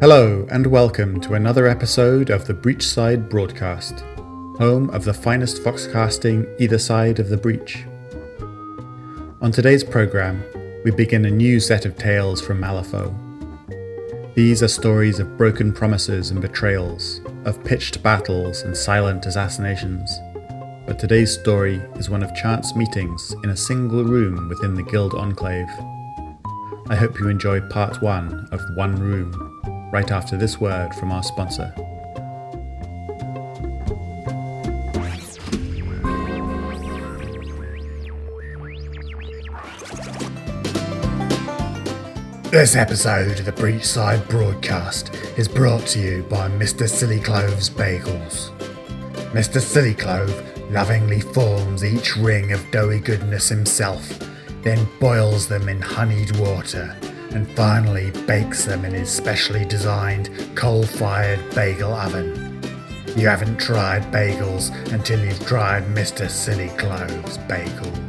Hello, and welcome to another episode of the Breachside Broadcast, home of the finest foxcasting either side of the breach. On today's programme, we begin a new set of tales from Malifaux. These are stories of broken promises and betrayals, of pitched battles and silent assassinations. But today's story is one of chance meetings in a single room within the Guild Enclave. I hope you enjoy part one of One Room right after this word from our sponsor. This episode of the Breachside broadcast is brought to you by Mr. Sillyclove's Bagels. Mr. Sillyclove lovingly forms each ring of doughy goodness himself, then boils them in honeyed water and finally bakes them in his specially designed coal fired bagel oven. You haven't tried bagels until you've tried Mr. Silly Clove's bagels.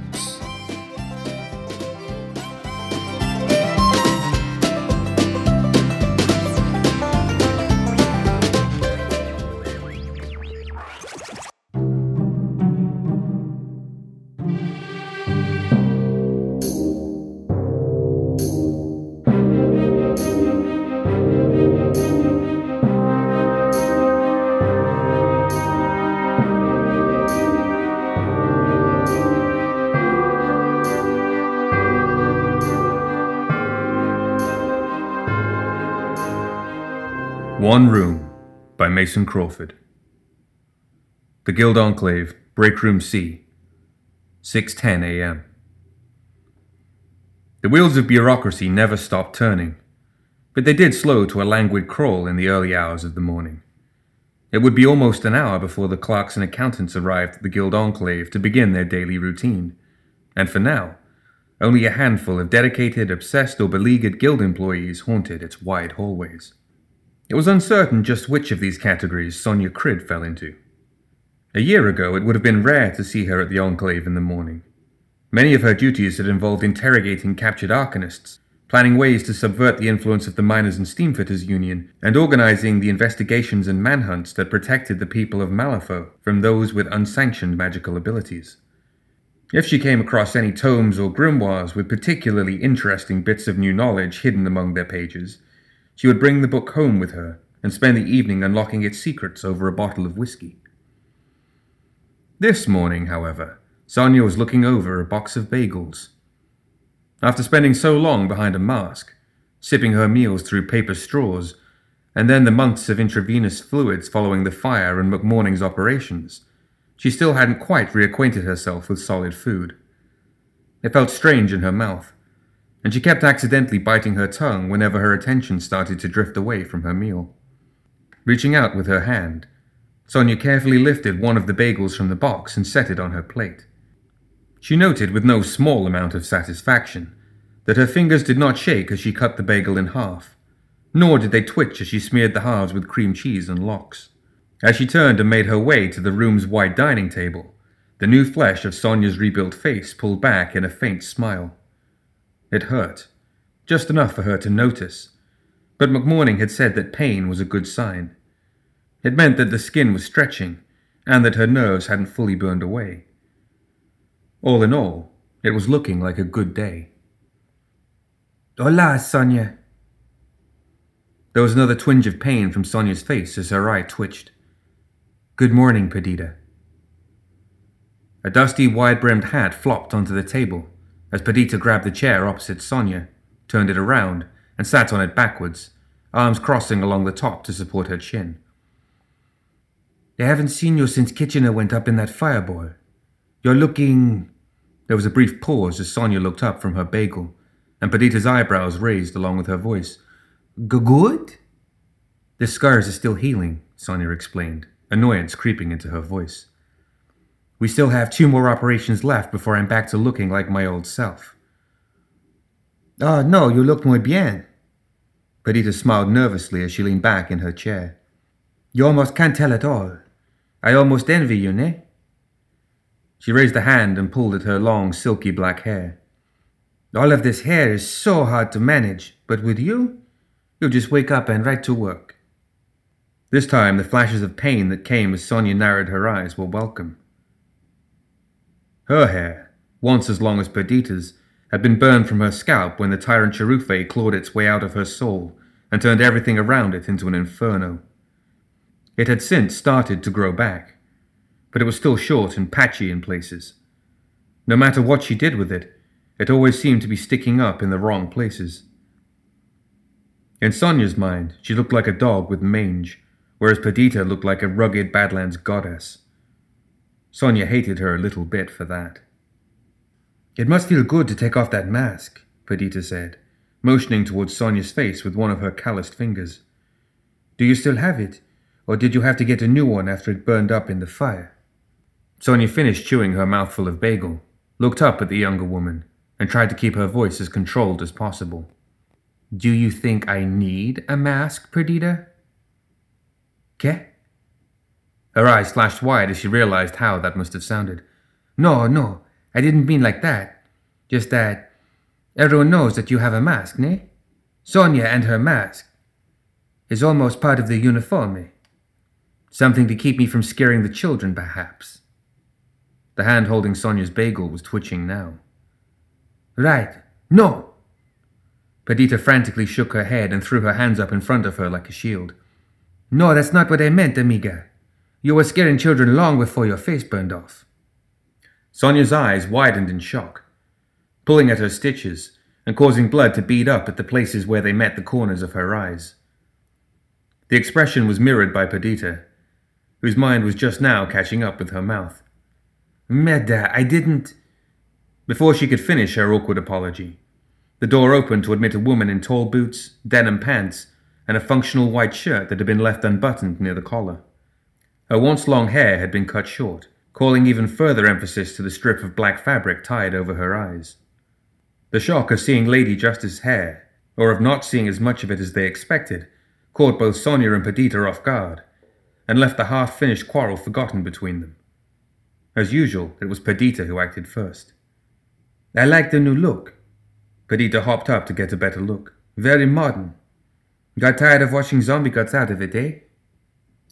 One Room by Mason Crawford. The Guild Enclave, Break Room C, 6:10 a.m. The wheels of bureaucracy never stopped turning, but they did slow to a languid crawl in the early hours of the morning. It would be almost an hour before the clerks and accountants arrived at the Guild Enclave to begin their daily routine, and for now, only a handful of dedicated, obsessed, or beleaguered guild employees haunted its wide hallways. It was uncertain just which of these categories Sonia Criid fell into. A year ago, it would have been rare to see her at the Enclave in the morning. Many of her duties had involved interrogating captured Arcanists, planning ways to subvert the influence of the Miners and Steamfitters Union, and organizing the investigations and manhunts that protected the people of Malifaux from those with unsanctioned magical abilities. If she came across any tomes or grimoires with particularly interesting bits of new knowledge hidden among their pages, she would bring the book home with her and spend the evening unlocking its secrets over a bottle of whiskey. This morning, however, Sonia was looking over a box of bagels. After spending so long behind a mask, sipping her meals through paper straws, and then the months of intravenous fluids following the fire and McMorning's operations, she still hadn't quite reacquainted herself with solid food. It felt strange in her mouth, and she kept accidentally biting her tongue whenever her attention started to drift away from her meal. Reaching out with her hand, Sonia carefully lifted one of the bagels from the box and set it on her plate. She noted with no small amount of satisfaction that her fingers did not shake as she cut the bagel in half, nor did they twitch as she smeared the halves with cream cheese and lox. As she turned and made her way to the room's wide dining table, the new flesh of Sonia's rebuilt face pulled back in a faint smile. It hurt, just enough for her to notice, but McMorning had said that pain was a good sign. It meant that the skin was stretching, and that her nerves hadn't fully burned away. All in all, it was looking like a good day. Hola, Sonia. There was another twinge of pain from Sonia's face as her eye twitched. Good morning, Perdita. A dusty, wide brimmed hat flopped onto the table, as Perdita grabbed the chair opposite Sonia, turned it around, and sat on it backwards, arms crossing along the top to support her chin. They haven't seen you since Kitchener went up in that fireball. You're looking. There was a brief pause as Sonia looked up from her bagel, and Perdita's eyebrows raised along with her voice. Good? The scars are still healing, Sonia explained, annoyance creeping into her voice. We still have two more operations left before I'm back to looking like my old self. Ah, no, you look muy bien. Perdita smiled nervously as she leaned back in her chair. You almost can't tell at all. I almost envy you, ne? She raised a hand and pulled at her long, silky black hair. All of this hair is so hard to manage, but with you, You'll just wake up and right to work. This time, the flashes of pain that came as Sonia narrowed her eyes were welcome. Her hair, once as long as Perdita's, had been burned from her scalp when the tyrant Cherufe clawed its way out of her soul and turned everything around it into an inferno. It had since started to grow back, but it was still short and patchy in places. No matter what she did with it, it always seemed to be sticking up in the wrong places. In Sonia's mind, she looked like a dog with mange, whereas Perdita looked like a rugged Badlands goddess. Sonia hated her a little bit for that. It must feel good to take off that mask, Perdita said, motioning towards Sonia's face with one of her calloused fingers. Do you still have it, or did you have to get a new one after it burned up in the fire? Sonia finished chewing her mouthful of bagel, looked up at the younger woman, and tried to keep her voice as controlled as possible. Do you think I need a mask, Perdita? Que? Her eyes flashed wide as she realized how that must have sounded. No, no, I didn't mean like that. Just that everyone knows that you have a mask, ne? Sonia and her mask is almost part of the uniforme. Eh? Something to keep me from scaring the children, perhaps. The hand holding Sonia's bagel was twitching now. Right. No! Perdita frantically shook her head and threw her hands up in front of her like a shield. No, that's not what I meant, amiga. You were scaring children long before your face burned off. Sonia's eyes widened in shock, pulling at her stitches and causing blood to bead up at the places where they met the corners of her eyes. The expression was mirrored by Perdita, whose mind was just now catching up with her mouth. Meda, I didn't. Before she could finish her awkward apology, the door opened to admit a woman in tall boots, denim pants, and a functional white shirt that had been left unbuttoned near the collar. Her once long hair had been cut short, calling even further emphasis to the strip of black fabric tied over her eyes. The shock of seeing Lady Justice's hair, or of not seeing as much of it as they expected, caught both Sonia and Perdita off guard, and left the half finished quarrel forgotten between them. As usual, it was Perdita who acted first. I like the new look. Perdita hopped up to get a better look. Very modern. Got tired of watching zombie guts out of it, eh?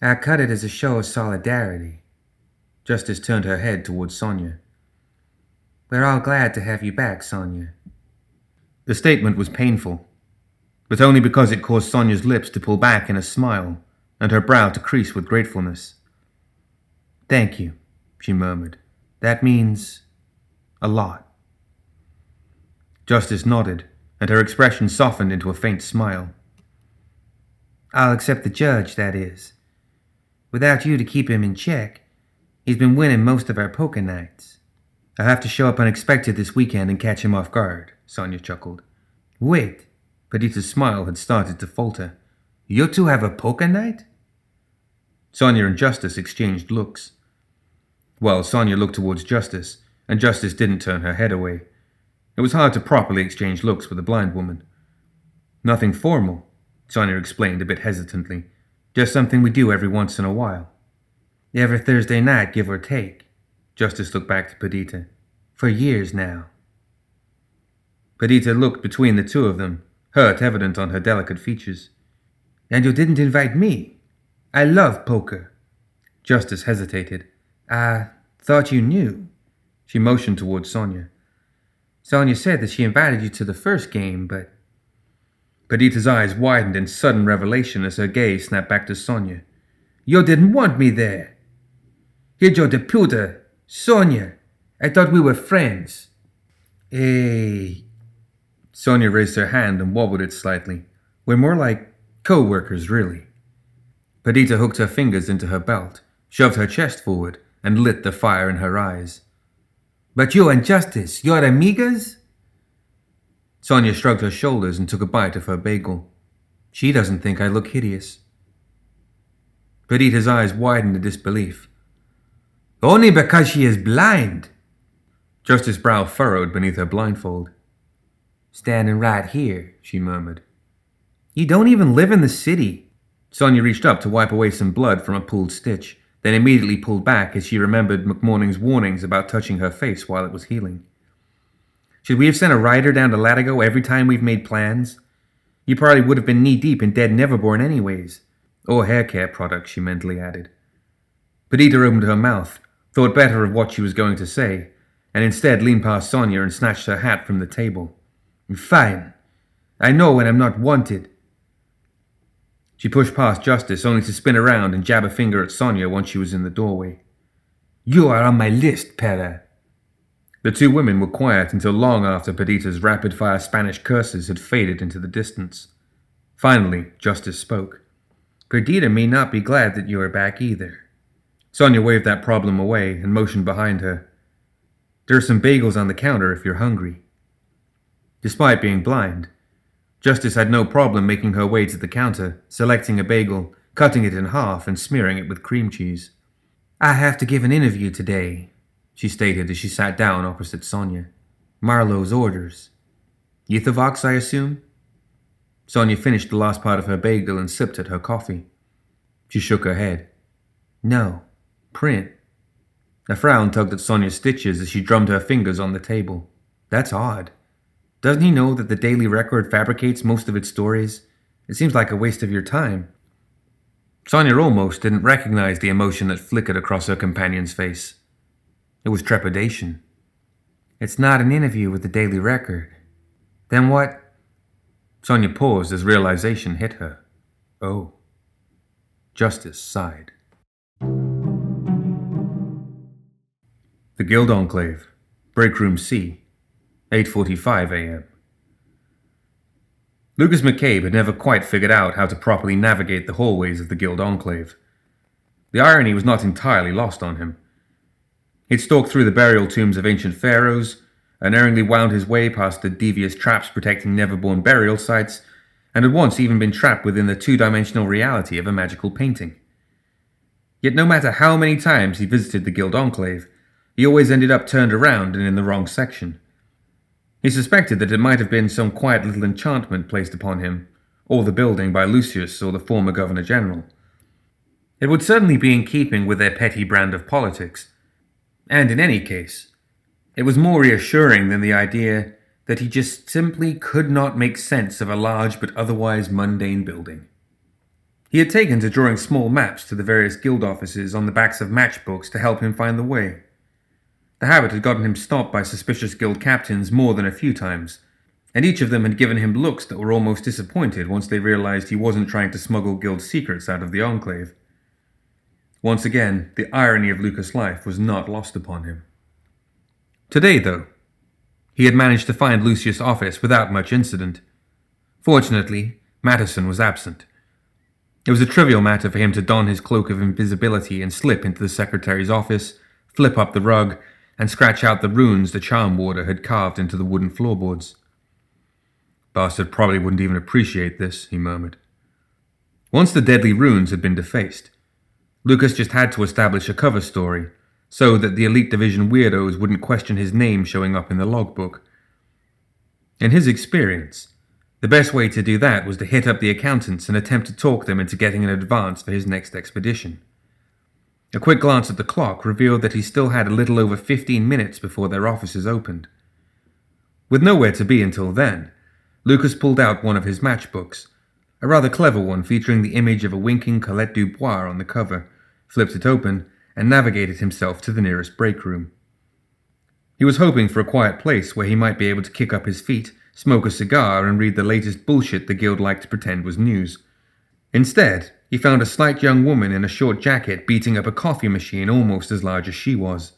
I cut it as a show of solidarity. Justice turned her head towards Sonia. We're all glad to have you back, Sonia. The statement was painful, but only because it caused Sonia's lips to pull back in a smile and her brow to crease with gratefulness. Thank you, she murmured. That means a lot. Justice nodded, and her expression softened into a faint smile. I'll accept the judge, that is. Without you to keep him in check, He's been winning most of our poker nights. I'll have to show up unexpected this weekend and catch him off guard, Sonia chuckled. Wait. Perdita's smile had started to falter. You two have a poker night? Sonia and Justice exchanged looks. Well, Sonia looked towards Justice, and Justice didn't turn her head away. It was hard to properly exchange looks with a blind woman. Nothing formal, Sonia explained a bit hesitantly. Just something we do every once in a while. Every Thursday night, give or take. Justice looked back to Perdita. For years now. Perdita looked between the two of them, hurt evident on her delicate features. And you didn't invite me. I love poker. Justice hesitated. I thought you knew. She motioned towards Sonia. Sonia said that she invited you to the first game, but. Perdita's eyes widened in sudden revelation as her gaze snapped back to Sonia. You didn't want me there. Here's your deputer, Sonia. I thought we were friends. Hey. Sonia raised her hand and wobbled it slightly. We're more like co workers, really. Perdita hooked her fingers into her belt, shoved her chest forward, and lit the fire in her eyes. But you and Justice, you're amigas? Sonia shrugged her shoulders and took a bite of her bagel. She doesn't think I look hideous. Perdita's eyes widened in disbelief. Only because she is blind. Justice's brow furrowed beneath her blindfold. Standing right here, she murmured. You don't even live in the city. Sonia reached up to wipe away some blood from a pulled stitch, then immediately pulled back as she remembered McMorning's warnings about touching her face while it was healing. Should we have sent a rider down to Latigo every time we've made plans? You probably would have been knee deep in dead Neverborn anyways. Or hair care products, she mentally added. Perdita opened her mouth, thought better of what she was going to say, and instead leaned past Sonia and snatched her hat from the table. Fine. I know when I'm not wanted. She pushed past Justice, only to spin around and jab a finger at Sonia once she was in the doorway. You are on my list, Pera. The two women were quiet until long after Perdita's rapid fire Spanish curses had faded into the distance. Finally, Justice spoke. Perdita may not be glad that you are back either. Sonia waved that problem away and motioned behind her. There are some bagels on the counter if you're hungry. Despite being blind, Justice had no problem making her way to the counter, selecting a bagel, cutting it in half, and smearing it with cream cheese. I have to give an interview today, she stated as she sat down opposite Sonia. Marlowe's orders. Ethervox, I assume? Sonia finished the last part of her bagel and sipped at her coffee. She shook her head. No, print. A frown tugged at Sonia's stitches as she drummed her fingers on the table. That's odd. Doesn't he know that the Daily Record fabricates most of its stories? It seems like a waste of your time. Sonia almost didn't recognize the emotion that flickered across her companion's face. It was trepidation. It's not an interview with the Daily Record. Then what? Sonia paused as realization hit her. Oh. Justice sighed. The Guild Enclave, Break Room C, 8:45 a.m. Lucas McCabe had never quite figured out how to properly navigate the hallways of the Guild Enclave. The irony was not entirely lost on him. He'd stalked through the burial tombs of ancient pharaohs, unerringly wound his way past the devious traps protecting never-born burial sites, and had once even been trapped within the two-dimensional reality of a magical painting. Yet no matter how many times he visited the Guild Enclave, he always ended up turned around and in the wrong section. He suspected that it might have been some quiet little enchantment placed upon him, or the building by Lucius or the former Governor General. It would certainly be in keeping with their petty brand of politics, and in any case, it was more reassuring than the idea that he just simply could not make sense of a large but otherwise mundane building. He had taken to drawing small maps to the various guild offices on the backs of matchbooks to help him find the way. The habit had gotten him stopped by suspicious guild captains more than a few times, and each of them had given him looks that were almost disappointed once they realized he wasn't trying to smuggle guild secrets out of the Enclave. Once again, the irony of Lucas' life was not lost upon him. Today, though, he had managed to find Lucius' office without much incident. Fortunately, Madison was absent. It was a trivial matter for him to don his cloak of invisibility and slip into the secretary's office, flip up the rug, and scratch out the runes the charm warder had carved into the wooden floorboards. Bastard probably wouldn't even appreciate this, he murmured. Once the deadly runes had been defaced, Lucas just had to establish a cover story so that the Elite Division weirdos wouldn't question his name showing up in the logbook. In his experience, the best way to do that was to hit up the accountants and attempt to talk them into getting an advance for his next expedition. A quick glance at the clock revealed that he still had a little over 15 minutes before their offices opened. With nowhere to be until then, Lucas pulled out one of his matchbooks, a rather clever one featuring the image of a winking Colette Dubois on the cover, flipped it open, and navigated himself to the nearest break room. He was hoping for a quiet place where he might be able to kick up his feet, smoke a cigar, and read the latest bullshit the guild liked to pretend was news. Instead, he found a slight young woman in a short jacket beating up a coffee machine almost as large as she was.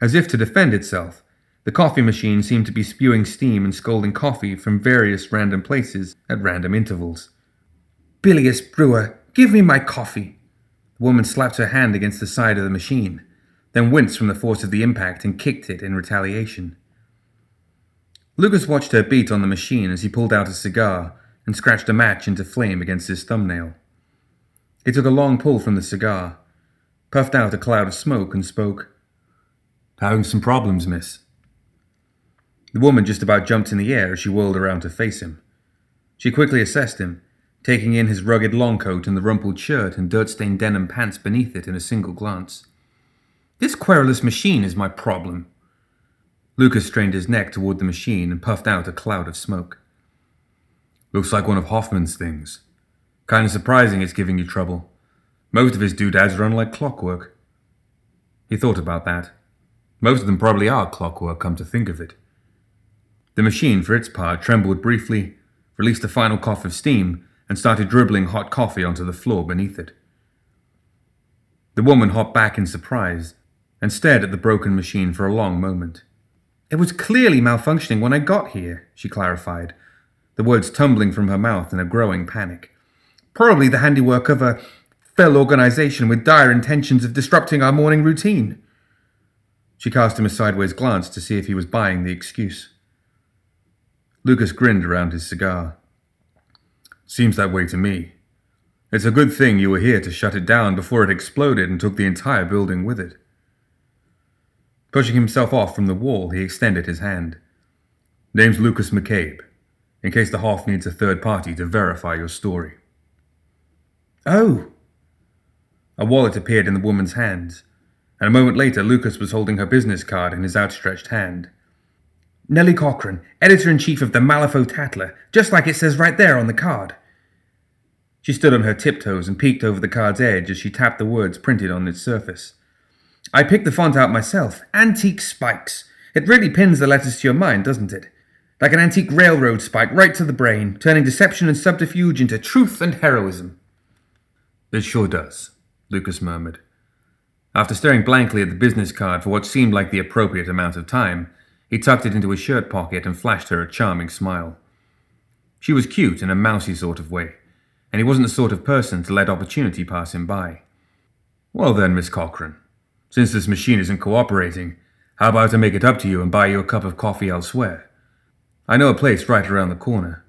As if to defend itself, the coffee machine seemed to be spewing steam and scalding coffee from various random places at random intervals. Bilious brewer, give me my coffee. The woman slapped her hand against the side of the machine, then winced from the force of the impact and kicked it in retaliation. Lucas watched her beat on the machine as he pulled out a cigar and scratched a match into flame against his thumbnail. He took a long pull from the cigar, puffed out a cloud of smoke, and spoke. Having some problems, miss. The woman just about jumped in the air as she whirled around to face him. She quickly assessed him, taking in his rugged long coat and the rumpled shirt and dirt stained denim pants beneath it in a single glance. This querulous machine is my problem. Lucas strained his neck toward the machine and puffed out a cloud of smoke. Looks like one of Hoffman's things. Kinda surprising it's giving you trouble. Most of his doodads run like clockwork. He thought about that. Most of them probably are clockwork, come to think of it. The machine, for its part, trembled briefly, released a final cough of steam, and started dribbling hot coffee onto the floor beneath it. The woman hopped back in surprise and stared at the broken machine for a long moment. It was clearly malfunctioning when I got here, she clarified, the words tumbling from her mouth in a growing panic. Probably the handiwork of a fell organization with dire intentions of disrupting our morning routine. She cast him a sideways glance to see if he was buying the excuse. Lucas grinned around his cigar. Seems that way to me. It's a good thing you were here to shut it down before it exploded and took the entire building with it. Pushing himself off from the wall, he extended his hand. Name's Lucas McCabe, in case the Hoff needs a third party to verify your story. Oh! A wallet appeared in the woman's hands, and a moment later Lucas was holding her business card in his outstretched hand. Nellie Cochran, editor in chief of the Malifaux Tatler, just like it says right there on the card. She stood on her tiptoes and peeked over the card's edge as she tapped the words printed on its surface. I picked the font out myself. Antique spikes. It really pins the letters to your mind, doesn't it? Like an antique railroad spike right to the brain, turning deception and subterfuge into truth and heroism. It sure does, Lucas murmured. After staring blankly at the business card for what seemed like the appropriate amount of time, he tucked it into his shirt pocket and flashed her a charming smile. She was cute in a mousy sort of way and he wasn't the sort of person to let opportunity pass him by. Well then, Miss Cochran, since this machine isn't cooperating, how about I make it up to you and buy you a cup of coffee elsewhere? I know a place right around the corner.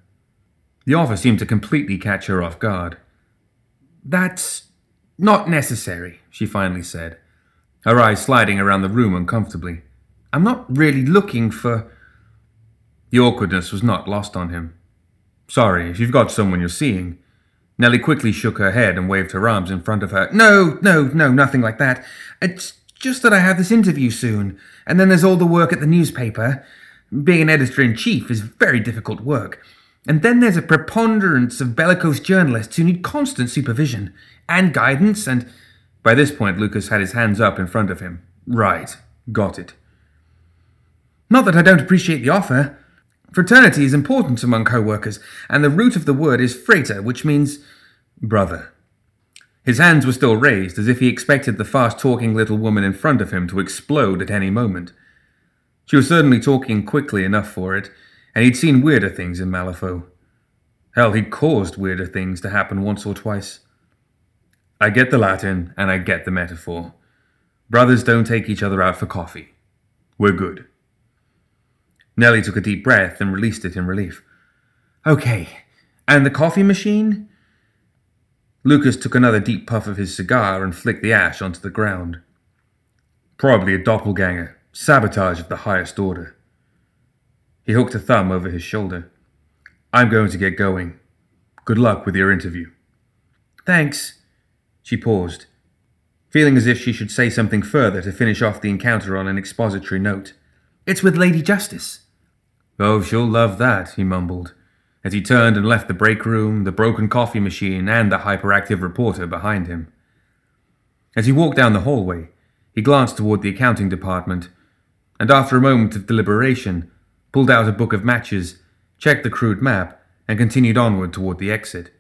The offer seemed to completely catch her off guard. That's not necessary, she finally said, her eyes sliding around the room uncomfortably. I'm not really looking for. The awkwardness was not lost on him. Sorry, if you've got someone you're seeing, Nellie quickly shook her head and waved her arms in front of her. No, no, no, nothing like that. It's just that I have this interview soon, and then there's all the work at the newspaper. Being an editor in chief is very difficult work. And then there's a preponderance of bellicose journalists who need constant supervision and guidance, and by this point Lucas had his hands up in front of him. Right, got it. Not that I don't appreciate the offer. Fraternity is important among co workers, and the root of the word is frater, which means brother. His hands were still raised, as if he expected the fast talking little woman in front of him to explode at any moment. She was certainly talking quickly enough for it, and he'd seen weirder things in Malifaux. Hell, he'd caused weirder things to happen once or twice. I get the Latin, and I get the metaphor. Brothers don't take each other out for coffee. We're good. Nellie took a deep breath and released it in relief. Okay, and the coffee machine? Lucas took another deep puff of his cigar and flicked the ash onto the ground. Probably a doppelganger, sabotage of the highest order. He hooked a thumb over his shoulder. I'm going to get going. Good luck with your interview. Thanks. She paused, feeling as if she should say something further to finish off the encounter on an expository note. It's with Lady Justice. Oh, she'll love that, he mumbled, as he turned and left the break room, the broken coffee machine, and the hyperactive reporter behind him. As he walked down the hallway, he glanced toward the accounting department, and after a moment of deliberation, pulled out a book of matches, checked the crude map, and continued onward toward the exit.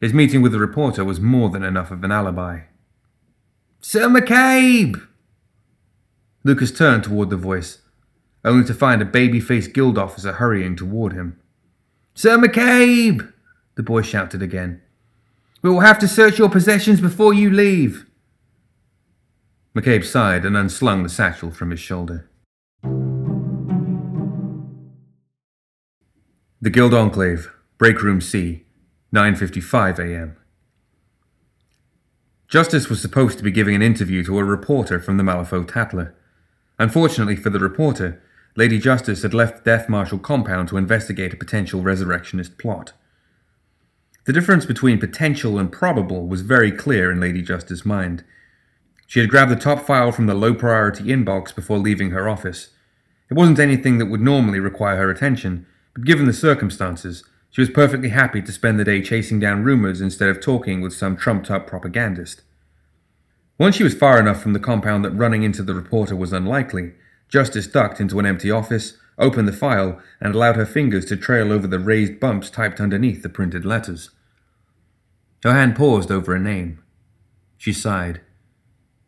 His meeting with the reporter was more than enough of an alibi. Sir McCabe! Lucas turned toward the voice, only to find a baby faced guild officer hurrying toward him. Sir McCabe! the boy shouted again. We will have to search your possessions before you leave. McCabe sighed and unslung the satchel from his shoulder. The Guild Enclave, Break Room C, 9:55 a.m. Justice was supposed to be giving an interview to a reporter from the Malifaux Tatler. Unfortunately for the reporter, Lady Justice had left Death Marshal compound to investigate a potential resurrectionist plot. The difference between potential and probable was very clear in Lady Justice's mind. She had grabbed the top file from the low priority inbox before leaving her office. It wasn't anything that would normally require her attention, but given the circumstances, She was perfectly happy to spend the day chasing down rumors instead of talking with some trumped up propagandist. Once she was far enough from the compound that running into the reporter was unlikely, Justice ducked into an empty office, opened the file, and allowed her fingers to trail over the raised bumps typed underneath the printed letters. Her hand paused over a name. She sighed.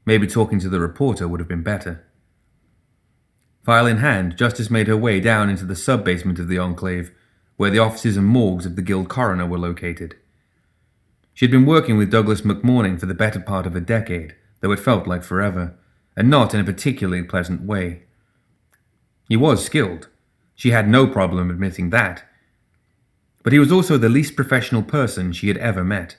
Maybe talking to the reporter would have been better. File in hand, Justice made her way down into the sub basement of the Enclave, where the offices and morgues of the Guild coroner were located. She had been working with Douglas McMorning for the better part of a decade, though it felt like forever, and not in a particularly pleasant way. He was skilled. She had no problem admitting that. But he was also the least professional person she had ever met.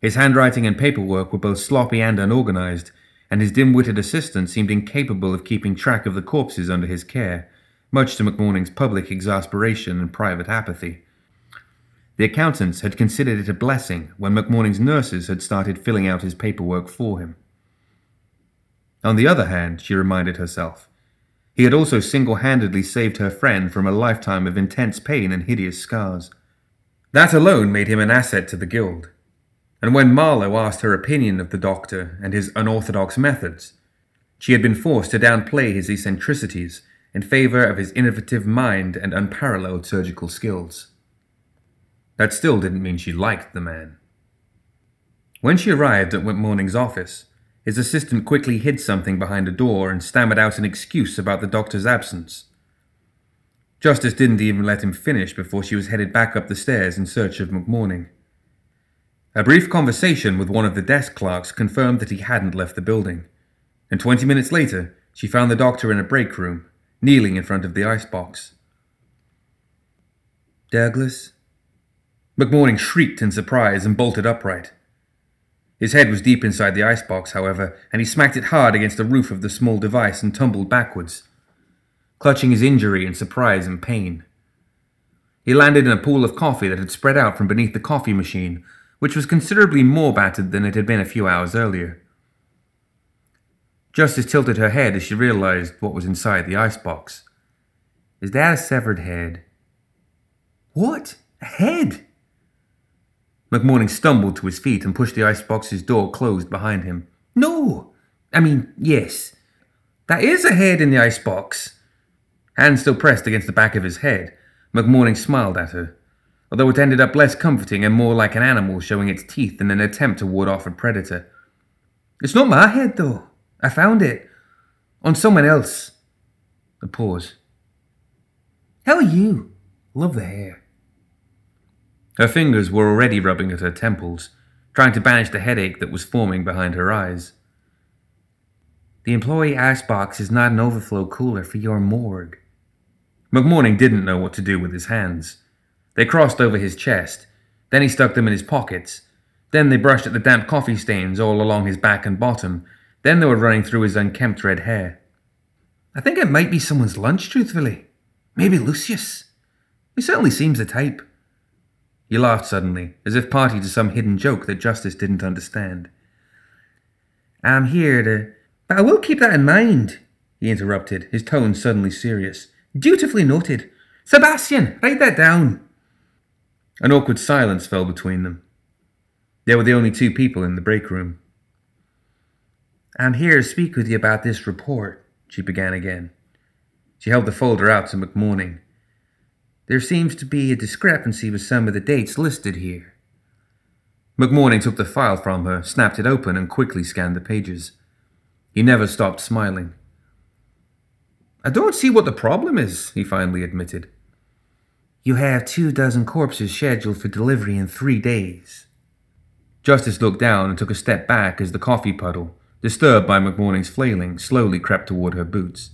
His handwriting and paperwork were both sloppy and unorganized, and his dim witted assistant seemed incapable of keeping track of the corpses under his care, much to McMorning's public exasperation and private apathy. The accountants had considered it a blessing when McMorning's nurses had started filling out his paperwork for him. On the other hand, she reminded herself, he had also single handedly saved her friend from a lifetime of intense pain and hideous scars. That alone made him an asset to the Guild. And when Marlowe asked her opinion of the doctor and his unorthodox methods, she had been forced to downplay his eccentricities in favor of his innovative mind and unparalleled surgical skills. That still didn't mean she liked the man. When she arrived at McMorning's office, his assistant quickly hid something behind a door and stammered out an excuse about the doctor's absence. Justice didn't even let him finish before she was headed back up the stairs in search of McMorning. A brief conversation with one of the desk clerks confirmed that he hadn't left the building, and twenty minutes later, she found the doctor in a break room, kneeling in front of the icebox. Douglas? McMorning shrieked in surprise and bolted upright. His head was deep inside the icebox, however, and he smacked it hard against the roof of the small device and tumbled backwards, clutching his injury in surprise and pain. He landed in a pool of coffee that had spread out from beneath the coffee machine, which was considerably more battered than it had been a few hours earlier. Justice tilted her head as she realized what was inside the icebox. Is that a severed head? What? A head? McMorning stumbled to his feet and pushed the icebox's door closed behind him. No! I mean, yes. That is a head in the icebox. Hand still pressed against the back of his head, McMorning smiled at her, although it ended up less comforting and more like an animal showing its teeth in an attempt to ward off a predator. It's not my head, though. I found it. On someone else. A pause. How are you? Love the hair. Her fingers were already rubbing at her temples, trying to banish the headache that was forming behind her eyes. The employee icebox is not an overflow cooler for your morgue. McMorning didn't know what to do with his hands. They crossed over his chest, then he stuck them in his pockets. Then they brushed at the damp coffee stains all along his back and bottom. Then they were running through his unkempt red hair. I think it might be someone's lunch, truthfully. Maybe Lucius. He certainly seems the type. He laughed suddenly, as if party to some hidden joke that Justice didn't understand. I'm here to. But I will keep that in mind, he interrupted, his tone suddenly serious. Dutifully noted. Sebastian, write that down. An awkward silence fell between them. They were the only two people in the break room. I'm here to speak with you about this report, she began again. She held the folder out to McMorning. There seems to be a discrepancy with some of the dates listed here. McMorning took the file from her, snapped it open, and quickly scanned the pages. He never stopped smiling. I don't see what the problem is, he finally admitted. You have two dozen corpses scheduled for delivery in three days. Justice looked down and took a step back as the coffee puddle, disturbed by McMorning's flailing, slowly crept toward her boots.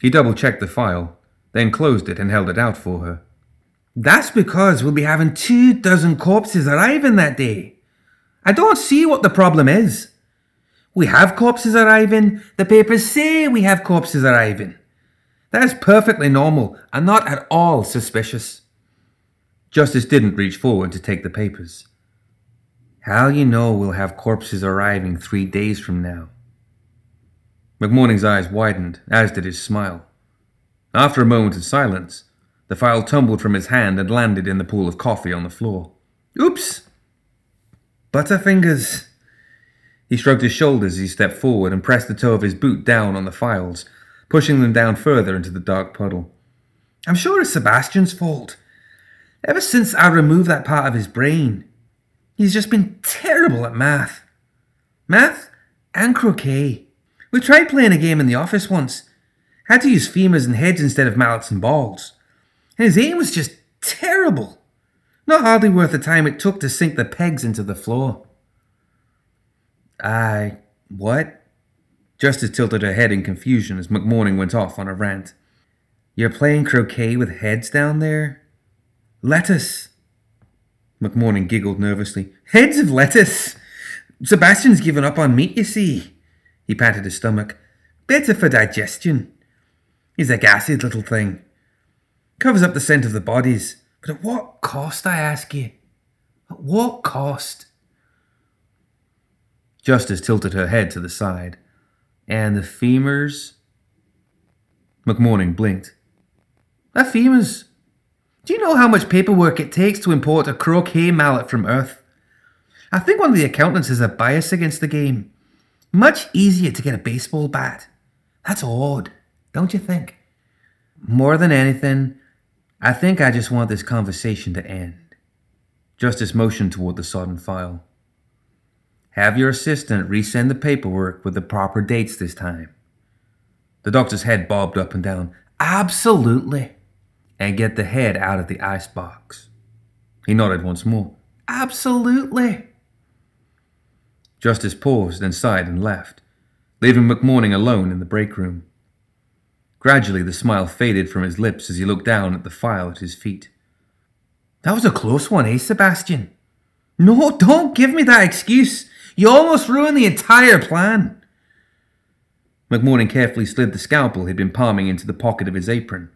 He double checked the file, then closed it and held it out for her. That's because we'll be having two dozen corpses arriving that day. I don't see what the problem is. We have corpses arriving. The papers say we have corpses arriving. That is perfectly normal and not at all suspicious. Justice didn't reach forward to take the papers. How you know we'll have corpses arriving three days from now? McMorning's eyes widened, as did his smile. After a moment of silence, The file tumbled from his hand and landed in the pool of coffee on the floor. Oops! Butterfingers! He shrugged his shoulders as he stepped forward and pressed the toe of his boot down on the files, pushing them down further into the dark puddle. I'm sure it's Sebastian's fault. Ever since I removed that part of his brain, he's just been terrible at math. Math and croquet. We tried playing a game in the office once. Had to use femurs and heads instead of mallets and balls. And his aim was just terrible. Not hardly worth the time it took to sink the pegs into the floor. I. what? Justice tilted her head in confusion as McMorning went off on a rant. You're playing croquet with heads down there? Lettuce. McMorning giggled nervously. Heads of lettuce! Sebastian's given up on meat, you see. He patted his stomach. Better for digestion. He's a gassy little thing. Covers up the scent of the bodies. But at what cost, I ask you? At what cost? Justice tilted her head to the side. And the femurs? McMorning blinked. The femurs? Do you know how much paperwork it takes to import a croquet mallet from Earth? I think one of the accountants has a bias against the game. Much easier to get a baseball bat. That's odd, don't you think? More than anything, I think I just want this conversation to end. Justice motioned toward the sodden file. Have your assistant resend the paperwork with the proper dates this time. The doctor's head bobbed up and down. Absolutely. And get the head out of the icebox. He nodded once more. Absolutely. Justice paused and sighed and left, leaving McMorning alone in the break room. Gradually, the smile faded from his lips as he looked down at the file at his feet. That was a close one, eh, Sebastian? No, don't give me that excuse. You almost ruined the entire plan. McMorning carefully slid the scalpel he'd been palming into the pocket of his apron,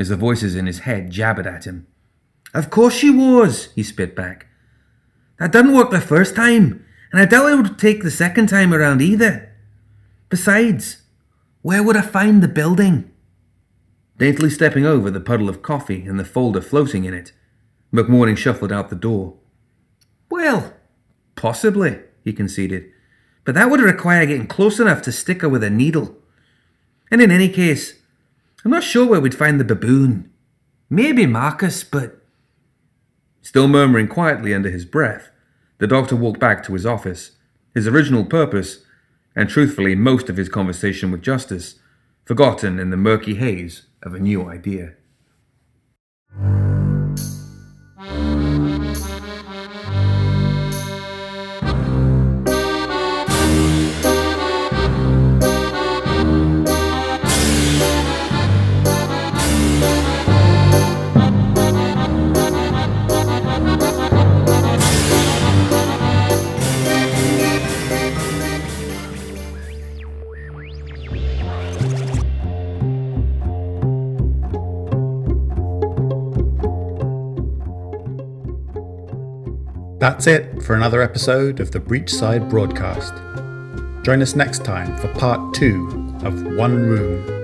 as the voices in his head jabbered at him. Of course she was, he spit back. That didn't work the first time, and I doubt it would take the second time around either. Besides, where would I find the building? Daintily stepping over the puddle of coffee and the folder floating in it, McMorning shuffled out the door. Well, possibly, he conceded, but that would require getting close enough to stick her with a needle. And in any case, I'm not sure where we'd find the baboon. Maybe Marcus, but. Still murmuring quietly under his breath, the doctor walked back to his office, his original purpose, and truthfully most of his conversation with Justice, forgotten in the murky haze of a new idea. That's it for another episode of the Breachside broadcast. Join us next time for part two of One Room